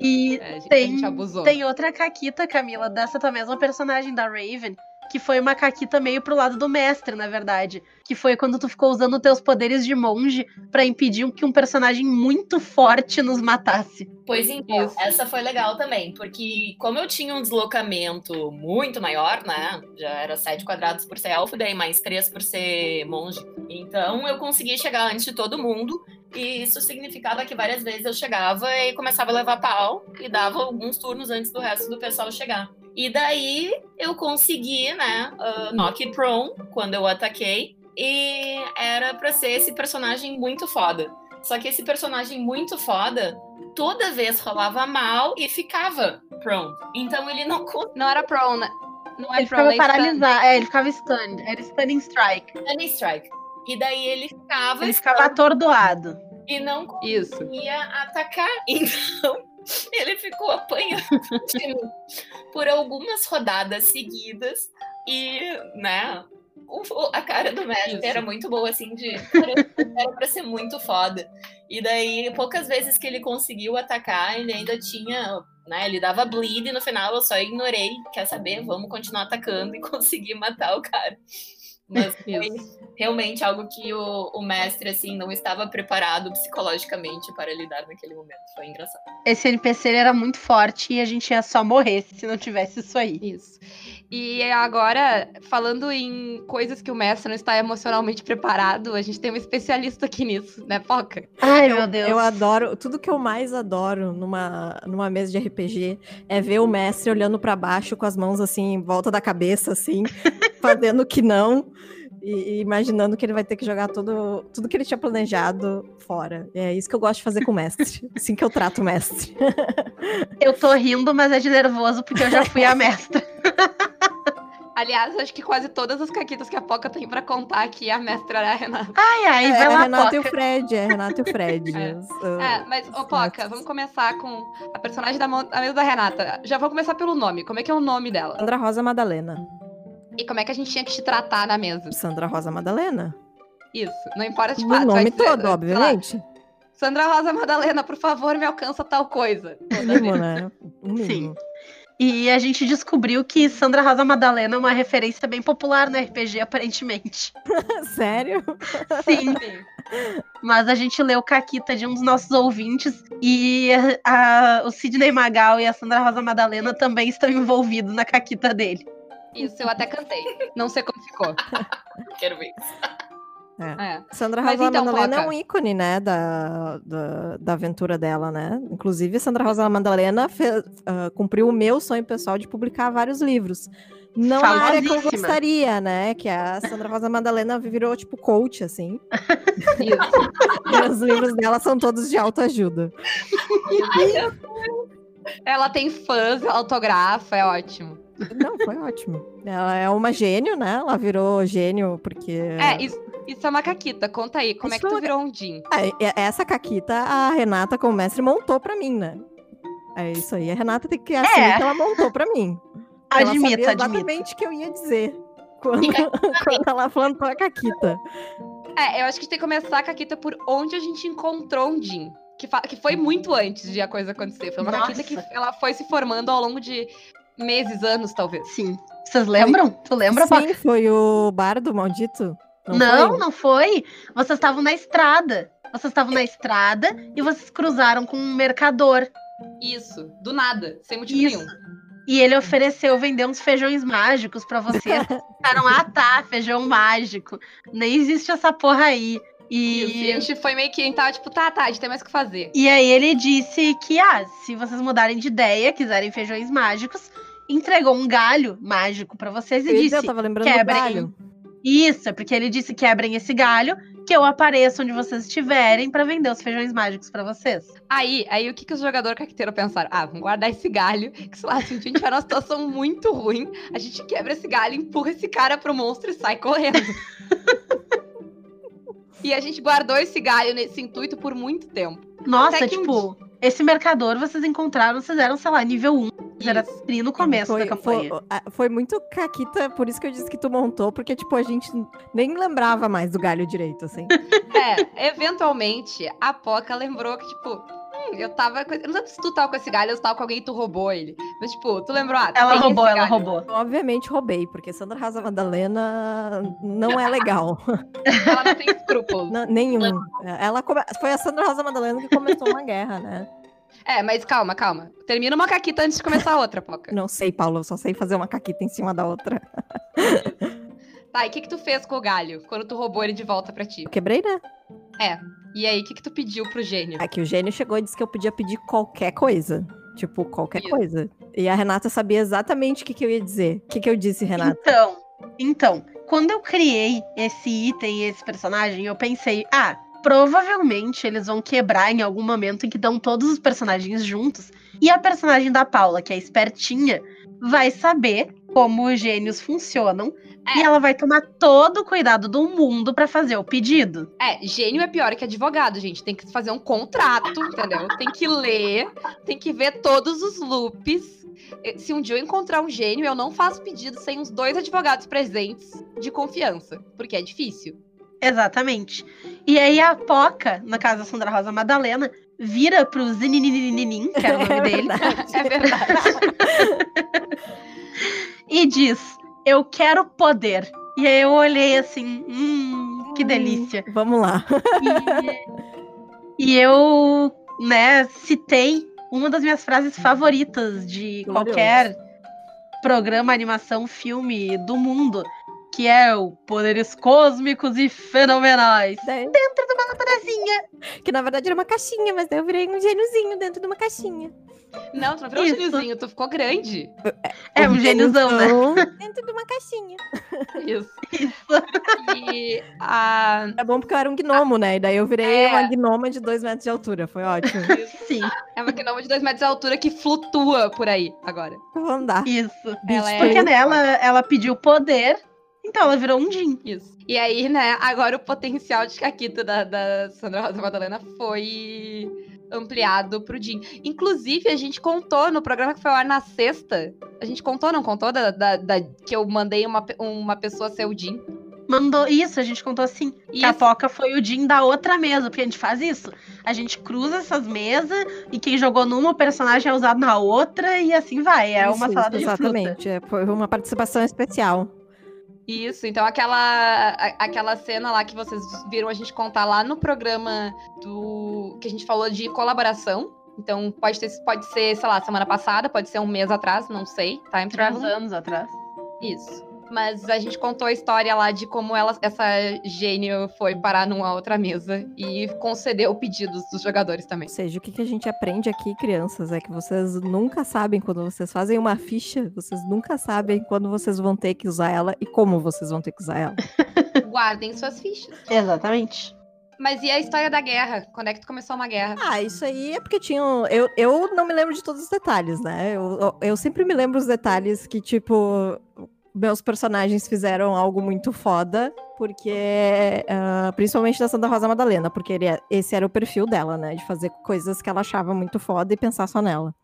S1: E
S2: É, a gente-
S1: tem,
S2: gente abusou.
S1: tem outra caquita, Camila, dessa tua mesma personagem da Raven, que foi uma caquita meio pro lado do mestre, na verdade. Que foi quando tu ficou usando teus poderes de monge pra impedir que um personagem muito forte nos matasse.
S5: Pois então,
S2: Isso.
S5: essa foi legal também, porque como eu tinha um deslocamento muito maior, né? Já era 7 quadrados por ser elfo, daí mais 3 por ser monge. Então eu conseguia chegar antes de todo mundo, e isso significava que várias vezes eu chegava e começava a levar pau, e dava alguns turnos antes do resto do pessoal chegar. E daí eu consegui, né, uh, knock it prone quando eu ataquei, e era pra ser esse personagem muito foda. Só que esse personagem muito foda toda vez rolava mal e ficava prone. Então ele não
S2: Não era prone. Não é
S1: Ele ficava
S2: prone, é
S1: paralisado. É, ele ficava stunned. Era stunning strike.
S5: any strike. E daí ele ficava,
S1: Ele ficava atordoado.
S5: e não
S2: Isso.
S5: conseguia atacar. Então ele ficou apanhando por algumas rodadas seguidas e, né? a cara do mestre era muito boa, assim, de. Era pra ser muito foda. E daí, poucas vezes que ele conseguiu atacar, ele ainda tinha. Né, ele dava bleed e no final eu só ignorei. Quer saber? Vamos continuar atacando e conseguir matar o cara. Mas foi realmente algo que o, o mestre, assim, não estava preparado psicologicamente para lidar naquele momento. Foi engraçado.
S1: Esse NPC era muito forte e a gente ia só morrer se não tivesse isso aí.
S2: Isso. E agora, falando em coisas que o mestre não está emocionalmente preparado, a gente tem um especialista aqui nisso, né, Poca?
S1: Ai, meu Deus.
S6: Eu adoro, tudo que eu mais adoro numa, numa mesa de RPG é ver o mestre olhando pra baixo com as mãos assim, em volta da cabeça, assim, fazendo que não, e, e imaginando que ele vai ter que jogar tudo, tudo que ele tinha planejado fora. É isso que eu gosto de fazer com o mestre. Assim que eu trato o mestre.
S1: Eu tô rindo, mas é de nervoso porque eu já fui a mestra.
S2: Aliás, acho que quase todas as caquitas que a Poca tem pra contar aqui, a mestra era a Renata.
S1: Ai, ai,
S6: É,
S1: vai
S6: é
S1: lá,
S6: Renato e o. Fred, é Renato e o Fred.
S2: É.
S6: Ah,
S2: É, mas, ô Poca, vamos começar com a personagem da, mesa da Renata. Já vou começar pelo nome. Como é que é o nome dela?
S6: Sandra Rosa Madalena.
S2: E como é que a gente tinha que te tratar na mesa?
S6: Sandra Rosa Madalena.
S2: Isso. Não importa, tipo,
S6: O nome
S2: dizer,
S6: todo, obviamente.
S2: Sandra Rosa Madalena, por favor, me alcança tal coisa.
S6: Mínimo, né? O mínimo.
S1: E a gente descobriu que Sandra Rosa Madalena é uma referência bem popular no RPG, aparentemente.
S6: Sério?
S1: Sim. Mas a gente leu Caquita de um dos nossos ouvintes e a- o Sidney Magal e a Sandra Rosa Madalena também estão envolvidos na Caquita dele.
S2: Isso, eu até cantei. Não sei como ficou.
S5: Quero ver.
S2: É.
S6: Sandra
S2: Mas
S6: Rosa
S2: então,
S6: Madalena é um ícone, né, da, da, da aventura dela, né? Inclusive, Sandra Rosa Madalena fe- ah, cumpriu o meu sonho pessoal de publicar vários livros. Não na área que eu gostaria, né? Que a Sandra Rosa Madalena virou, tipo, coach, assim.
S2: Isso.
S6: E os livros dela são todos de autoajuda.
S2: Ela tem fãs, autografa, é ótimo.
S6: Não, foi ótimo. Ela é uma gênio, né? Ela virou gênio porque...
S2: É, isso, isso é uma caquita. Conta aí, como é que
S6: Isso
S2: tu
S6: é-
S2: virou um Jin?
S6: Ah, e- essa caquita a Renata, como mestre, montou pra mim, né? É isso aí. A Renata tem que assumir
S1: É.
S6: que ela montou pra mim. ela
S1: Admito,
S6: sabia
S1: admito.
S6: exatamente o que eu ia dizer quando, quando ela plantou a caquita.
S2: É, eu acho que a gente tem que começar a caquita por onde a gente encontrou um Jin. Que, que foi muito antes de a coisa acontecer. Foi uma
S1: Nossa.
S2: caquita que ela foi se formando ao longo de meses, anos, talvez.
S1: Sim. Vocês lembram? Tu lembra, Paca?
S6: Sim, foi o bardo maldito?
S1: Não,
S6: foi?
S1: não foi. Vocês estavam na estrada. Vocês estavam na estrada e vocês cruzaram com um mercador.
S2: Isso, do nada, sem motivo
S1: Isso.
S2: nenhum.
S1: E ele ofereceu vender uns feijões mágicos pra vocês. Ficaram, ah tá, feijão mágico. Nem existe essa porra aí.
S2: Isso, e
S1: E,
S2: a gente foi meio que, tava tipo, tá, tá, a gente tem mais o que fazer.
S1: e aí ele disse que, ah, se vocês mudarem de ideia, quiserem feijões mágicos, entregou um galho mágico pra vocês e
S6: Eu,
S1: disse:
S6: eu tava lembrando do
S1: quebrem.
S6: galho.
S1: Isso, é porque ele disse quebrem esse galho, que eu apareço onde vocês estiverem pra vender os feijões mágicos pra vocês.
S2: Aí, aí o que, que os jogadores caqueteiros pensaram? Ah, vamos guardar esse galho, que sei lá, se a gente tiver numa situação muito ruim, a gente quebra esse galho, empurra esse cara pro monstro e sai correndo. e a gente guardou esse galho nesse intuito por muito tempo.
S1: Nossa,
S2: que um
S1: tipo, esse mercador vocês encontraram, vocês eram, sei lá, nível 1. Vocês eram
S2: Isso.
S1: tri no começo
S6: foi,
S1: da campanha.
S6: Foi, ah, foi muito caquita, por isso que eu disse que tu montou, porque, tipo, a gente nem lembrava mais do galho direito, assim.
S2: É, eventualmente, a Poca lembrou que, tipo, eu tava. Com... Eu não sei se tu tava com esse galho ou se tava com alguém e tu roubou ele. Mas, tipo, tu lembrou? Ah,
S1: Ela roubou, ela
S2: galho.
S1: roubou.
S6: Obviamente roubei, porque Sandra Rosa Madalena não é legal.
S2: Ela não tem escrúpulos.
S6: Não, nenhum. Ela come- Foi a Sandra Rosa Madalena que começou uma guerra, né?
S2: É, mas calma, calma. Termina uma caquita antes de começar a outra, Poca.
S6: Não sei, Paulo, eu só sei fazer uma caquita em cima da outra.
S2: Tá, e o que, que tu fez com o galho quando tu roubou ele de volta pra ti?
S6: Eu quebrei, né?
S2: E aí, o que, que tu pediu pro gênio?
S6: Aqui o gênio chegou e disse que eu podia pedir qualquer coisa. Tipo, qualquer
S2: Isso.
S6: coisa. E a Renata sabia exatamente o que, que eu ia dizer. O que, que eu disse, Renata?
S1: Então, então, quando eu criei esse item, esse personagem, eu pensei, ah, provavelmente eles vão quebrar em algum momento em que dão todos os personagens juntos. E a personagem da Paula, que é espertinha, vai saber como os gênios funcionam.
S2: É.
S1: E ela vai tomar todo o cuidado do mundo pra fazer o pedido.
S2: É, gênio é pior que advogado, gente. Tem que fazer um contrato, entendeu? Tem que ler, tem que ver todos os loops. Eh, Se um dia eu encontrar um gênio, eu não faço pedido sem os dois advogados presentes de confiança, porque é difícil.
S1: Exatamente. E aí a Poca, na casa da Sandra Rosa Madalena, vira pro Zininininininin, que era o nome dele,
S2: É verdade.
S1: e diz: Eu quero poder. E aí eu olhei assim, hum, que delícia.
S6: Vamos lá.
S1: E, e eu, né, citei uma das minhas frases favoritas de
S6: Glorioso.
S1: qualquer programa, animação, filme do mundo, que é o Poderes Cósmicos e Fenomenais.
S6: Daí-
S1: Dentro de uma lampadazinha.
S6: Que na verdade era uma caixinha, mas daí eu virei um gêniozinho dentro de uma caixinha.
S2: Não, tu não virou um
S1: Isso.
S2: gêniozinho, tu ficou grande.
S1: É um gêniozão, né?
S6: gêniozão Dentro de uma caixinha.
S2: Isso.
S1: Isso.
S2: E a.
S6: É bom porque eu era um gnomo, né? E daí eu virei
S2: É.
S6: uma gnoma de dois metros de altura. Foi ótimo.
S1: Sim,
S2: É uma gnomo de dois metros de altura que flutua por aí agora.
S6: Vou andar.
S1: isso.
S2: Ela é-
S1: Porque nela ela pediu poder, então ela virou um Jin.
S2: Isso. E aí, né, agora o potencial de Caquita da, da Sandra Rosa Madalena foi ampliado pro Jim. Inclusive, a gente contou no programa que foi ao ar na sexta. A gente contou, não contou? Da, da- da- que eu mandei uma, uma pessoa ser o Jim.
S1: Mandou isso, a gente contou assim. Que a
S2: Isso.
S1: Poca foi o Jim da outra mesa, porque a gente faz isso. A gente cruza essas mesas e quem jogou numa, o personagem é usado na outra e assim vai. É uma
S6: Isso,
S1: salada de fruta.
S6: Exatamente. é, Foi uma participação especial.
S2: Isso, então aquela, aquela cena lá que vocês viram a gente contar lá no programa do. que a gente falou de colaboração. Então pode, ter, pode ser, sei lá, semana passada, pode ser um mês atrás, não sei. Time
S1: Três
S2: travel.
S1: anos atrás.
S2: Isso. Mas a gente contou a história lá de como ela, essa gênio foi parar numa outra mesa e concedeu pedidos dos jogadores também.
S6: Ou seja, o que, que a gente aprende aqui, crianças, é que vocês nunca sabem quando vocês fazem uma ficha, vocês nunca sabem quando vocês vão ter que usar ela e como vocês vão ter que usar ela.
S2: Guardem suas fichas.
S1: Exatamente.
S2: Mas e a história da guerra? Quando é que tu começou uma guerra?
S6: Ah, isso aí é porque tinham. Eu, eu não me lembro de todos os detalhes, né? Eu, eu, eu sempre me lembro os detalhes que, tipo, meus personagens fizeram algo muito foda, porque. ah, principalmente da Santa Rosa Madalena, porque ele é- esse era o perfil dela, né? De fazer coisas que ela achava muito foda e pensar só nela.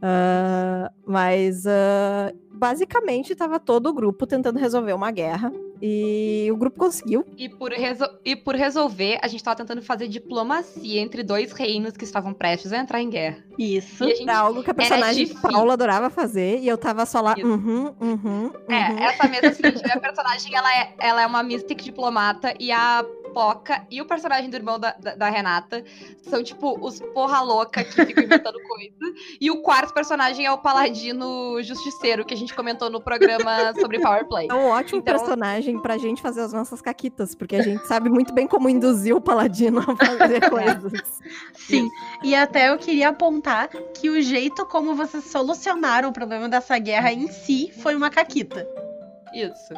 S6: Ah, mas ah, basicamente tava todo o grupo tentando resolver uma guerra. E o grupo conseguiu.
S2: E por, resol- e por resolver, a gente tava tentando fazer diplomacia entre dois reinos que estavam prestes a entrar em guerra.
S1: Isso.
S2: E a gente
S6: Era algo que a personagem. Paula adorava fazer, e eu tava só lá,
S2: Isso.
S6: uhum, uhum,
S2: É,
S6: uhum.
S2: essa mesa é a seguinte, minha personagem, ela é, ela é uma Mystic diplomata e a Poca e o personagem do irmão da, da, da Renata são, tipo, os porra louca que ficam inventando coisa. E o quarto personagem é o paladino justiceiro, que a gente comentou no programa sobre Power Play.
S6: É um ótimo
S2: Então-
S6: personagem pra gente fazer as nossas caquitas, porque a gente sabe muito bem como induzir o paladino a fazer coisas.
S1: Sim. E até eu queria apontar que o jeito como vocês solucionaram o problema dessa guerra em si foi uma caquita.
S2: Isso.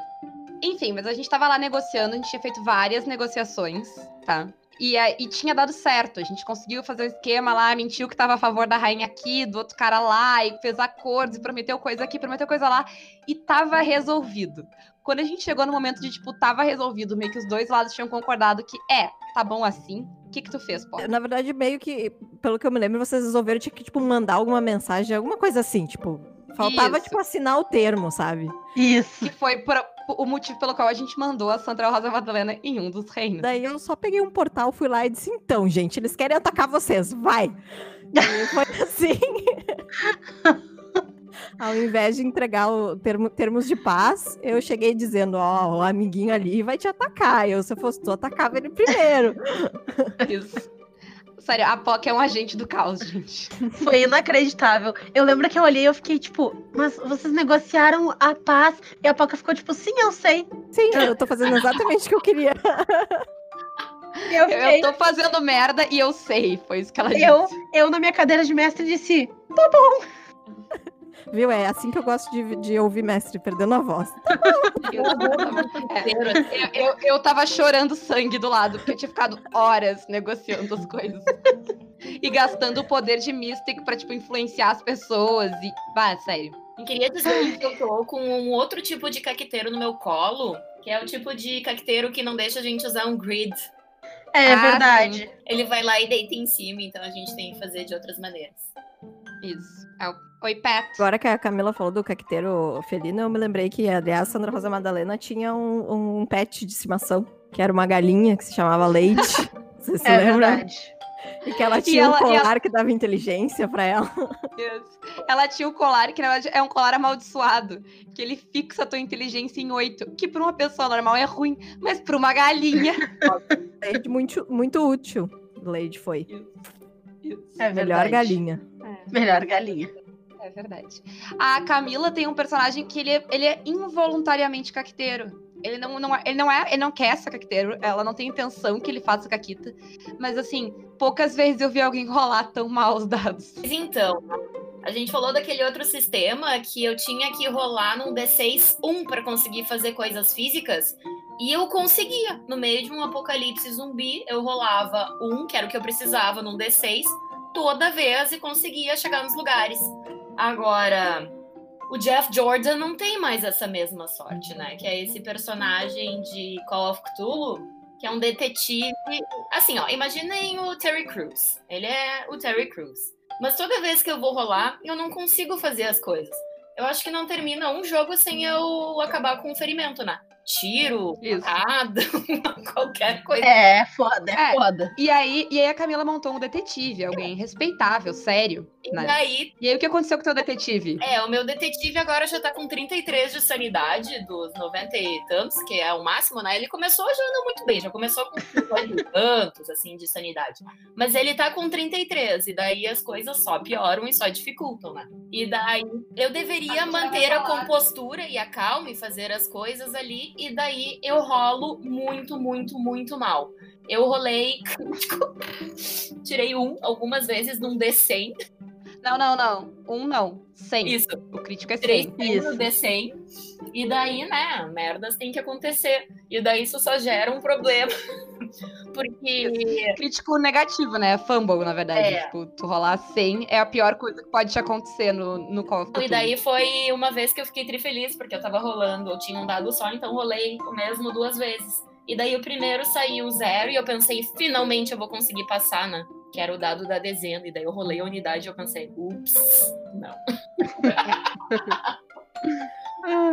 S2: Enfim, mas a gente tava lá negociando, a gente tinha feito várias negociações, tá? E, e tinha dado certo, a gente conseguiu fazer um esquema lá, mentiu que tava a favor da rainha aqui, do outro cara lá, e fez acordos, e prometeu coisa aqui, prometeu coisa lá, e tava resolvido. Quando a gente chegou no momento de, tipo, tava resolvido, meio que os dois lados tinham concordado que, é, tá bom assim, o que que tu fez, pô?
S6: Na verdade, meio que, pelo que eu me lembro, vocês resolveram tinha que, tipo, mandar alguma mensagem, alguma coisa assim, tipo. Faltava,
S2: Isso.
S6: tipo, assinar o termo, sabe?
S1: Isso.
S2: Que foi por- o motivo pelo qual a gente mandou a Sandra Rosa Madalena em um dos reinos.
S6: Daí eu só peguei um portal, fui lá e disse: então, gente, eles querem atacar vocês, vai! E foi assim. Ao invés de entregar o termo- termos de paz, eu cheguei dizendo: ó, o amiguinho ali vai te atacar. Eu, se eu fosse tu, atacava ele primeiro.
S2: Isso. Sério, a POC é um agente do caos, gente.
S1: Foi inacreditável. Eu lembro que eu olhei e eu fiquei tipo, mas vocês negociaram a paz? E a Poca ficou tipo, sim, eu sei.
S6: Sim, eu tô fazendo exatamente o que eu queria.
S1: Eu
S2: Eu,
S1: fiquei,
S2: eu tô fazendo merda e eu sei. Foi isso que ela
S1: Eu?
S2: disse.
S1: eu na minha cadeira de mestre disse,
S6: Viu? É assim que eu gosto de, de ouvir mestre perdendo a voz.
S2: É, eu, eu, eu tava chorando sangue do lado, porque eu tinha ficado horas negociando as coisas. E gastando o poder de Mystic pra, tipo, influenciar as pessoas. E. Bah, sério.
S5: Eu queria dizer que eu tô com um outro tipo de caqueteiro no meu colo, que é o tipo de caqueteiro que não deixa a gente usar um grid.
S1: é
S2: Ah,
S1: verdade.
S5: Ele vai lá e deita em cima, então a gente tem que fazer de outras maneiras.
S2: Isso. É o- Oi, Pat.
S6: Agora que a Camila falou do caqueteiro felino, eu me lembrei que, aliás, Sandra Rosa Madalena tinha um, um pet de estimação, que era uma galinha que se chamava Leite. Você se
S1: É
S6: lembra?
S1: verdade.
S6: E que ela tinha
S2: ela-
S6: um
S2: e ela-
S6: colar que dava inteligência pra ela.
S2: Isso. Ela tinha o colar, que na verdade é um colar amaldiçoado. Que ele fixa a tua inteligência em 8. Que pra uma pessoa normal é ruim, mas pra uma galinha.
S6: Leite muito, muito útil. Leite foi.
S2: Isso.
S1: É
S6: Melhor galinha.
S1: Melhor galinha.
S2: É verdade. A Camila tem um personagem que ele é, ele é involuntariamente caqueteiro. Ele não, não, é- ele não é, ele não quer ser caqueteiro, ela não tem intenção que ele faça caquita. Mas assim, poucas vezes eu vi alguém rolar tão mal os dados.
S5: Então, a gente falou daquele outro sistema que eu tinha que rolar num D6 1 para conseguir fazer coisas físicas. E eu conseguia. No meio de um apocalipse zumbi, eu rolava um, que era o que eu precisava, num D6, toda vez e conseguia chegar nos lugares. Agora, o Jeff Jordan não tem mais essa mesma sorte, né? Que é esse personagem de Call of Cthulhu, que é um detetive. Assim, ó, imaginem o Terry Crews. Ele é o Terry Crews. Mas toda vez que eu vou rolar, eu não consigo fazer as coisas. Eu acho que não termina um jogo sem eu acabar com um ferimento, né? Tiro, facada, qualquer coisa.
S1: É, foda, é,
S2: É.
S1: foda.
S2: E aí, e aí a Camila montou um detetive, alguém respeitável, sério.
S5: E
S2: né?
S5: daí,
S2: E aí o que aconteceu com o teu detetive?
S5: é, o meu detetive agora já tá com 33 de sanidade, dos 90 e tantos, que é o máximo, né? Ele começou já não muito bem, já começou com 50 e tantos, assim, de sanidade. Mas ele tá com 33, e daí as coisas só pioram e só dificultam, né? E daí eu deveria manter a compostura e a calma e fazer as coisas ali, e daí eu rolo muito, muito, muito mal. Eu rolei, tirei um algumas vezes num D100,
S2: Não, não, não. Um não. Cem.
S5: isso,
S2: O crítico é
S5: Tirei
S2: 100.
S5: 100 no D100. E daí, né, merdas tem que acontecer. E daí isso só gera um problema. Porque
S2: Crítico negativo, né? Fumble, na verdade.
S5: É.
S2: Tipo, tu rolar 100 é a pior coisa que pode te acontecer no, no of
S5: E daí foi uma vez que eu fiquei trifeliz, porque eu tava rolando, eu tinha um dado só, então rolei o mesmo duas vezes. E daí o primeiro saiu zero e eu pensei, finalmente eu vou conseguir passar, né? Que era o dado da dezena. E daí eu rolei a unidade e eu pensei, ups, não.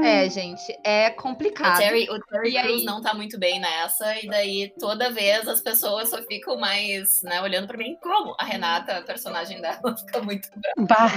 S2: É, gente, é
S5: O
S2: complicado.
S5: Terry, o Terry
S2: E aí?
S5: Crews não tá muito bem nessa, e daí toda vez as pessoas só ficam mais, né, olhando pra mim como a Renata, a personagem dela, fica muito
S1: Bah.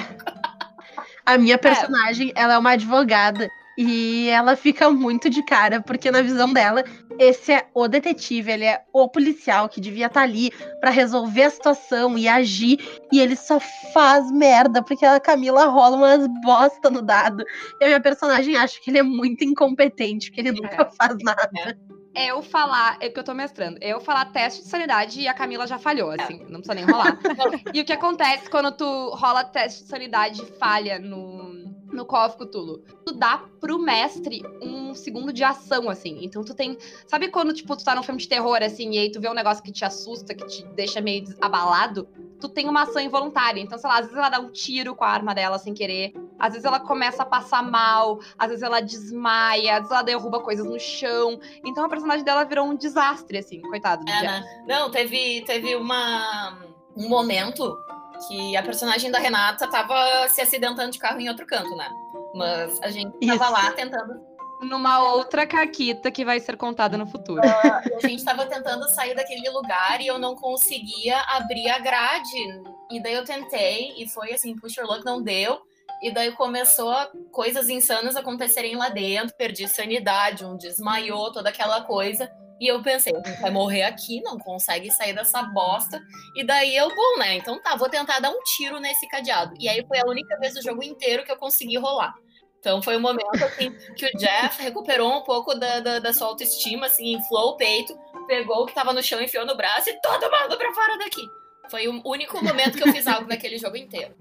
S1: A minha personagem, ela é uma advogada. E ela fica muito de cara, porque na visão dela, esse é o detetive, ele é o policial que devia estar ali pra resolver a situação e agir, e ele só faz merda, porque a Camila rola umas bosta no dado. E a minha personagem acha que ele é muito incompetente, que ele nunca faz nada.
S2: É eu falar, é que eu tô mestrando, é eu falar teste de sanidade e a Camila já falhou, assim, não precisa nem rolar. e o que acontece quando tu rola teste de sanidade e falha no, no Call of Cthulhu? Tu dá pro mestre um segundo de ação, assim. Então tu tem. Sabe quando, tipo, tu tá num filme de terror, assim, e aí tu vê um negócio que te assusta, que te deixa meio abalado? Tu tem uma ação involuntária. Então, sei lá, às vezes ela dá um tiro com a arma dela sem querer. Às vezes ela começa a passar mal. Às vezes ela desmaia. Às vezes ela derruba coisas no chão. Então a personagem dela virou um desastre, assim, coitado do
S5: É, né? Não, teve, teve uma, um momento que a personagem da Renata tava se acidentando de carro em outro canto, né? Mas a gente tava
S1: Isso.
S5: lá tentando.
S2: Numa outra caquita que vai ser contada no futuro.
S5: A gente tava tentando sair daquele lugar e eu não conseguia abrir a grade. E daí eu tentei, e foi assim, push your luck, não deu. E daí começou coisas insanas acontecerem lá dentro, perdi sanidade, um desmaiou, toda aquela coisa. E eu pensei, gente vai morrer aqui, não consegue sair dessa bosta. E daí eu, bom, né? Então tá, vou tentar dar um tiro nesse cadeado. E aí foi a única vez do jogo inteiro que eu consegui rolar. Então foi um momento assim que o Jeff recuperou um pouco da, da, da sua autoestima, assim, inflou o peito, pegou o que tava no chão, enfiou no braço e todo mundo pra fora daqui. Foi o único momento que eu fiz algo naquele jogo inteiro.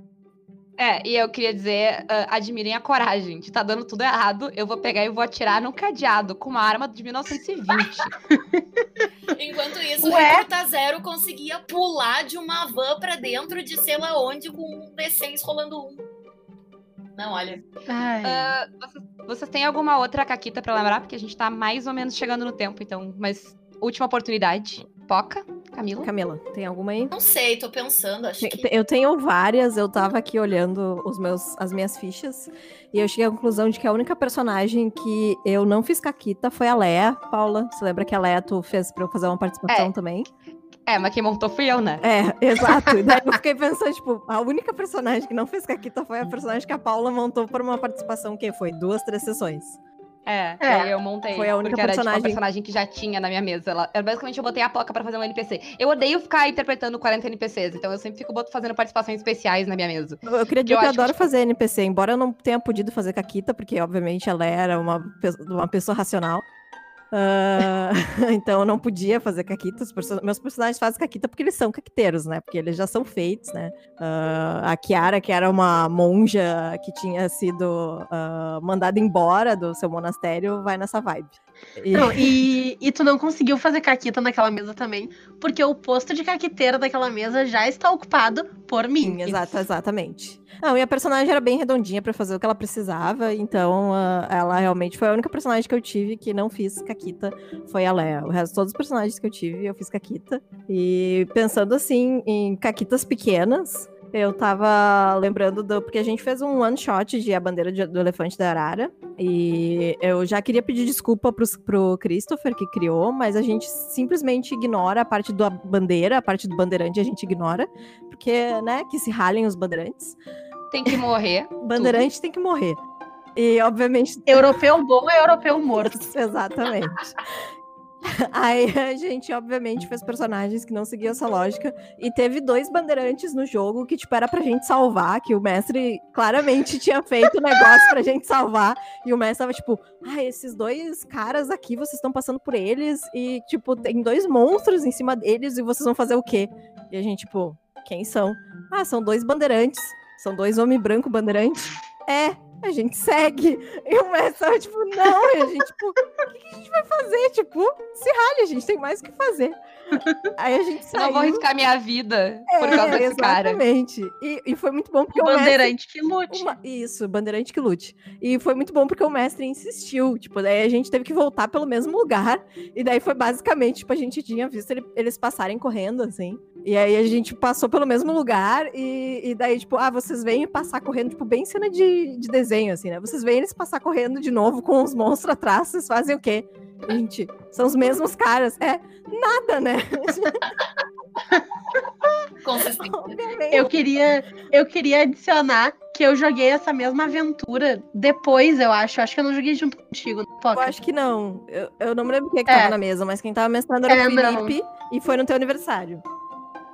S2: É, e eu queria dizer, ah, admirem a coragem de tá dando tudo errado, eu vou pegar e vou atirar no cadeado com uma arma de 1920.
S5: Enquanto isso, o
S1: Ué?
S5: Recruta Zero conseguia pular de uma van pra dentro de sei lá onde com um D6 rolando um. Não, olha.
S2: Ah, vocês, vocês têm alguma outra caquita pra lembrar? Porque a gente tá mais ou menos chegando no tempo, então, mas última oportunidade. Poca, Camila.
S6: Camila, tem alguma aí?
S5: Não sei, tô pensando, acho que.
S6: Eu tenho várias, eu tava aqui olhando os meus, as minhas fichas e eu cheguei à conclusão de que a única personagem que eu não fiz caquita foi a Leia. Paula, você lembra que a Leia tu fez pra eu fazer uma participação
S2: É.
S6: também?
S2: É, mas quem montou fui eu, né?
S6: É, exato. E daí eu fiquei pensando, tipo, a única personagem que não fez caquita foi a personagem que a Paula montou por uma participação que foi duas, três sessões.
S2: É,
S1: É.
S2: eu montei.
S6: Foi a única
S2: porque era tipo,
S6: personagem-
S2: personagem que já tinha na minha mesa. Ela, basicamente eu botei a placa pra fazer um NPC. Eu odeio ficar interpretando 40 NPCs, então eu sempre fico fazendo participações especiais na minha mesa.
S6: Eu eu queria
S2: Que eu
S6: dizer que eu
S2: acho que,
S6: adoro
S2: tipo-
S6: fazer NPC, embora eu não tenha podido fazer caquita, porque obviamente ela era uma, uma pessoa racional. Ah, então eu não podia fazer caquita. Meus personagens fazem caquita porque eles são caquiteiros, né? Porque eles já são feitos, né? Ah, a Kiara, que era uma monja que tinha sido ah, mandada embora do seu monastério, vai nessa vibe. E-
S1: Não, e, e tu não conseguiu fazer caquita naquela mesa também, porque o posto de caquiteira daquela mesa já está ocupado por mim.
S6: Sim, exato, exatamente. Não, e a personagem era bem redondinha pra fazer o que ela precisava, então ah, ela realmente foi a única personagem que eu tive que não fiz caquita, foi a Leia. O resto, todos os personagens que eu tive, eu fiz caquita. E pensando assim, em caquitas pequenas, Eu tava lembrando do. Porque a gente fez um one shot de A Bandeira de- do Elefante da Arara. E eu já queria pedir desculpa pros, pro Christopher que criou, mas a gente simplesmente ignora a parte da bandeira, a parte do bandeirante a gente ignora. Porque, né, que se ralem os bandeirantes.
S2: Tem que morrer.
S6: Bandeirante tem que morrer. E, obviamente,
S1: Europeu bom é europeu morto.
S6: Exatamente. Aí a gente, obviamente, fez personagens que não seguiam essa lógica. E teve dois bandeirantes no jogo que, tipo, era pra gente salvar, que o mestre claramente tinha feito o negócio pra gente salvar. E o mestre tava, tipo, ah, esses dois caras aqui, vocês estão passando por eles. E, tipo, tem dois monstros em cima deles e vocês vão fazer o quê? E a gente, tipo, quem são? Ah, são dois bandeirantes. São dois homem branco bandeirantes. É, a gente segue. E o mestre tava, tipo, não, e a gente, tipo, o que, que a gente vai fazer? Tipo, se rale, a gente tem mais o que fazer. Aí a gente
S2: Eu
S6: saiu.
S2: não vou arriscar minha vida por
S6: É,
S2: causa desse cara.
S6: Exatamente. E, e foi muito bom porque
S1: O
S6: o, mestre...
S1: bandeirante que lute.
S6: uma- Isso, bandeirante que lute. E foi muito bom porque o mestre insistiu. Tipo, daí a gente teve que voltar pelo mesmo lugar. E daí foi basicamente, tipo, a gente tinha visto ele- eles passarem correndo, assim. E aí a gente passou pelo mesmo lugar. E, e daí, tipo, ah, vocês vêm passar correndo, tipo, bem cena de, de desenho, assim, né? Vocês veem eles passar correndo de novo com os monstros atrás, vocês fazem o quê? Gente, são os mesmos caras. É, nada, né?
S1: Eu queria, eu queria adicionar que eu joguei essa mesma aventura depois, eu acho. Acho que eu não joguei junto contigo,
S6: Eu
S1: Poca.
S6: acho que não. Eu, eu não me lembro quem é que
S1: É.
S6: tava na mesa, mas quem tava mestrando era
S1: É,
S6: o
S1: não.
S6: Felipe e foi no teu aniversário.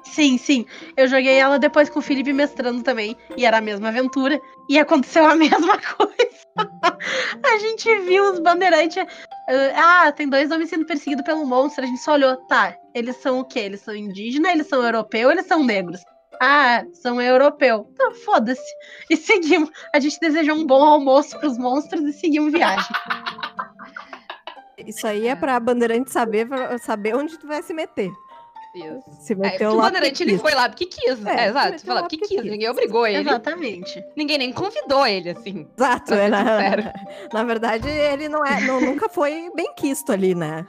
S1: Sim, sim. Eu joguei ela depois com o Felipe mestrando também. E era a mesma aventura. E aconteceu a mesma coisa. a gente viu os bandeirantes. ah, ah, tem dois homens sendo perseguidos pelo monstro. A gente só olhou. Tá, eles são o quê? Eles são indígenas, eles são europeus, eles são negros. Ah, são europeu. Então, foda-se. E seguimos. A gente desejou um bom almoço pros monstros e seguimos viagem.
S6: Isso aí é pra bandeirante saber, saber onde tu vai se meter.
S2: Isso.
S6: Se
S2: É,
S6: meteu
S2: o
S6: lá.
S2: bandeirante ele foi lá porque quis.
S6: É,
S2: É, exato. Foi lá porque quis.
S6: quis.
S2: Ninguém obrigou ele.
S1: Exatamente.
S2: Ninguém nem convidou ele, assim.
S6: Exato, é,
S2: ser
S6: na, na verdade, ele não é, não- nunca foi bem quisto ali, né?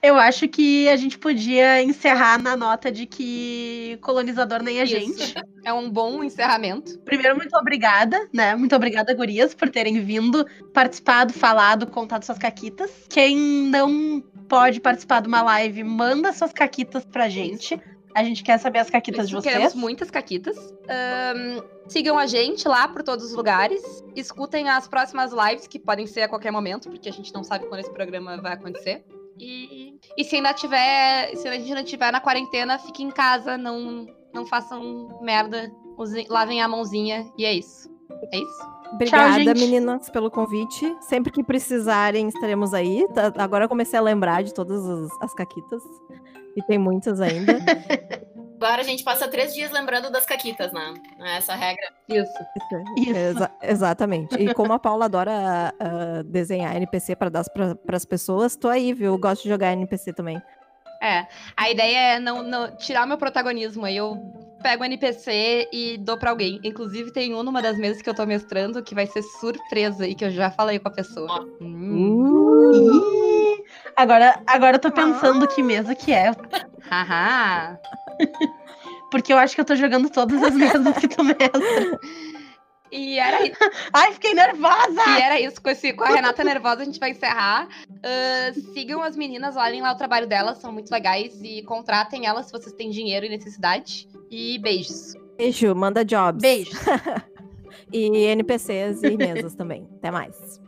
S1: Eu acho que a gente podia encerrar na nota de que colonizador nem a
S2: Isso.
S1: gente.
S2: É um bom encerramento.
S1: Primeiro, muito obrigada, né? Muito obrigada, gurias, por terem vindo, participado, falado, contado suas caquitas. Quem não pode participar de uma live, manda suas caquitas pra gente. A gente quer saber as caquitas
S2: Isso,
S1: de vocês.
S2: Queremos muitas caquitas. Ahn, sigam a gente lá por todos os lugares. Escutem as próximas lives, que podem ser a qualquer momento, porque a gente não sabe quando esse programa vai acontecer. E, e se ainda tiver. Se a gente ainda tiver na quarentena, fiquem em casa, não, não façam merda. Usem- lavem a mãozinha e é isso. É isso?
S6: Obrigada,
S1: gente.
S6: meninas, pelo convite. Sempre que precisarem, estaremos aí. Tá- Agora eu comecei a lembrar de todas as, as caquitas. E tem muitas ainda.
S5: Agora a gente passa três dias lembrando das caquitas, né? Essa regra.
S2: Isso.
S1: Isso.
S6: Exa- exatamente. E como a Paula adora ah, desenhar NPC para dar para as pessoas, tô aí, viu? Eu gosto de jogar NPC também.
S2: É. A ideia é não, não tirar meu protagonismo. Aí eu pego o NPC e dou pra alguém. Inclusive, tem um numa das mesas que eu tô mestrando que vai ser surpresa e que eu já falei com a pessoa. Hum.
S1: Ih, Agora, agora eu tô pensando que mesa que é.
S2: Haha.
S1: Porque eu acho que eu tô jogando todas as mesas que tu mestra.
S2: E era, i-
S1: Ai, fiquei nervosa!
S2: e era isso. Com, esse, com a Renata nervosa, a gente vai encerrar. Ah, sigam as meninas, olhem lá o trabalho delas, são muito legais. E contratem elas se vocês têm dinheiro e necessidade. E beijos.
S6: Beijo, manda jobs.
S1: Beijo.
S6: E NPCs e mesas também. Até mais.